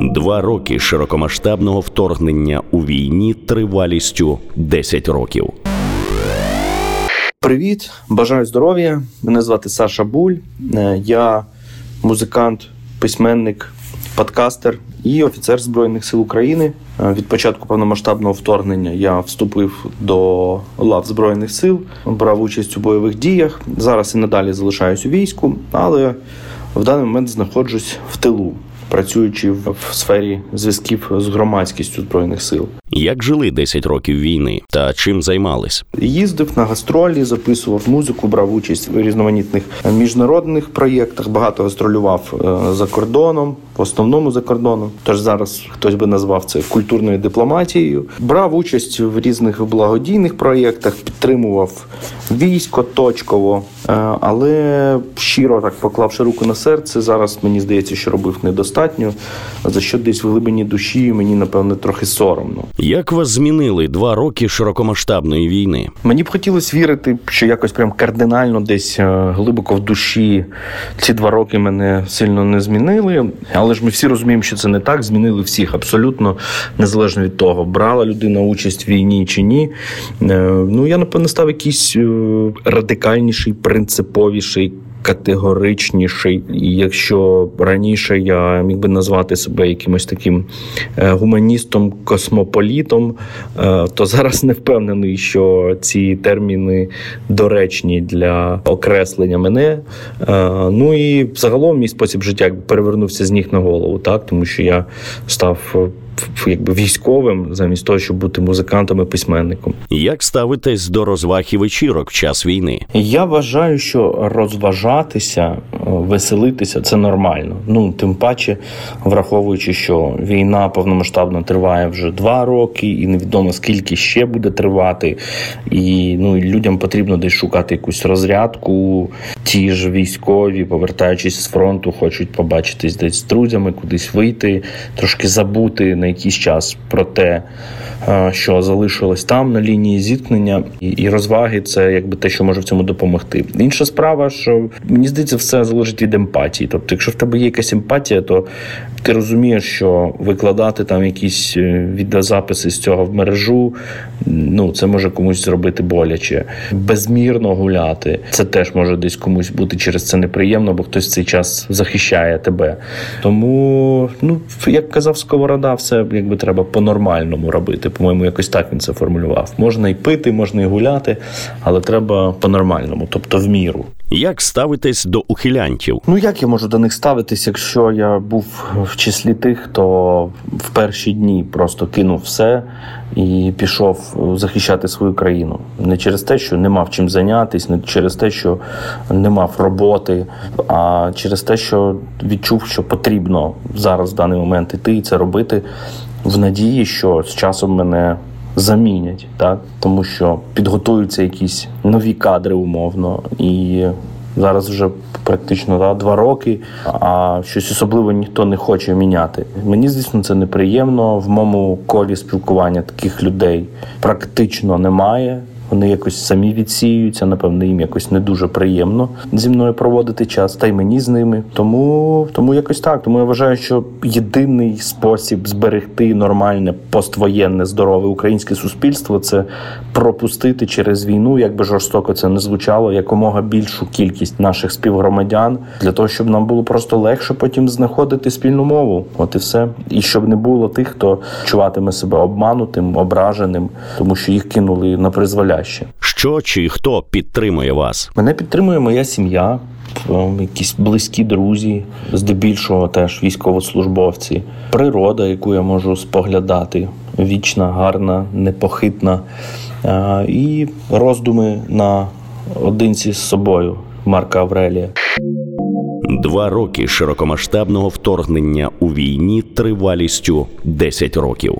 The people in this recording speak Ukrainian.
Два роки широкомасштабного вторгнення у війні тривалістю 10 років. Привіт, бажаю здоров'я. Мене звати Саша Буль. Е, Я музикант, письменник, подкастер і офіцер Збройних сил України. Е, Від початку повномасштабного вторгнення я вступив до лав Збройних сил, брав участь у бойових діях. Зараз і надалі залишаюсь у війську, але в даний момент знаходжусь в тилу, працюючи в сфері зв'язків з громадськістю збройних сил. Як жили 10 років війни та чим займались? Їздив на гастролі, записував музику, брав участь в різноманітних міжнародних проєктах. Багато гастролював е, за кордоном, в основному за кордоном. Тож зараз хтось би назвав це культурною дипломатією. Брав участь в різних благодійних проєктах, підтримував військо точково, Е, але щиро так поклавши руку на серце, зараз мені здається, що робив недостатньо. За що десь в глибині душі мені напевне трохи соромно. Як вас змінили два роки широкомасштабної війни? Мені б хотілося вірити, що якось прям кардинально десь е, глибоко в душі ці два роки мене сильно не змінили. Але ж ми всі розуміємо, що це не так. Змінили всіх абсолютно незалежно від того, брала людина участь в війні чи ні. Е, Ну я напевно став якийсь е, радикальніший, принциповіший. Категоричніший, і якщо раніше я міг би назвати себе якимось таким е, гуманістом, космополітом, е, то зараз не впевнений, що ці терміни доречні для окреслення мене. Е, Ну і загалом мій спосіб життя перевернувся з ніг на голову, так тому що я став якби військовим замість того, щоб бути музикантом і письменником. Як ставитесь до розваг і вечірок в час війни? Я вважаю, що розважатися, е, веселитися це нормально. Ну тим паче, враховуючи, що війна повномасштабно триває вже два роки, і невідомо скільки ще буде тривати. І ну і людям потрібно десь шукати якусь розрядку. Ті ж військові, повертаючись з фронту, хочуть побачитись десь з друзями, кудись вийти, трошки забути на якийсь час про те, е, що залишилось там на лінії зіткнення, і, розваги це якби те, що може в цьому допомогти. Інша справа, що мені здається, все залежить від емпатії. Тобто, якщо в тебе є якась емпатія, то ти розумієш, що викладати там якісь е, відеозаписи з цього в мережу, ну це може комусь зробити боляче. Безмірно гуляти, це теж може десь комусь бути через це неприємно, бо хтось в цей час захищає тебе. Тому, ну як казав Сковорода, все якби треба по-нормальному робити. По-моєму, якось так він це формулював. Можна і пити, можна і гуляти, але треба по-нормальному, тобто в міру. Як ставитесь до ухилянтів? Ну як я можу до них ставитись, якщо я був в числі тих, хто в перші дні просто кинув все і пішов захищати свою країну? Не через те, що не мав чим зайнятися, не через те, що не мав роботи, а через те, що відчув, що потрібно зараз в даний момент іти і це робити в надії, що з часом мене замінять, так тому що підготуються якісь нові кадри умовно і. Зараз вже практично да, два роки, а щось особливо ніхто не хоче міняти. Мені, звісно, це неприємно. В моєму колі спілкування таких людей практично немає. Вони якось самі відсіюються, напевно, їм якось не дуже приємно зі мною проводити час, та й мені з ними. Тому, тому якось так. Тому я вважаю, що єдиний спосіб зберегти нормальне поствоєнне здорове українське суспільство це пропустити через війну, як би жорстоко це не звучало, якомога більшу кількість наших співгромадян для того, щоб нам було просто легше потім знаходити спільну мову. От і все. І щоб не було тих, хто чуватиме себе обманутим, ображеним, тому що їх кинули на призволяще. Що чи хто підтримує вас? Мене підтримує моя сім'я, ем, якісь близькі друзі, здебільшого теж військовослужбовці, природа, яку я можу споглядати, вічна, гарна, непохитна, Е, і роздуми на одинці з собою Марка Аврелія. Два роки широкомасштабного вторгнення у війні тривалістю 10 років.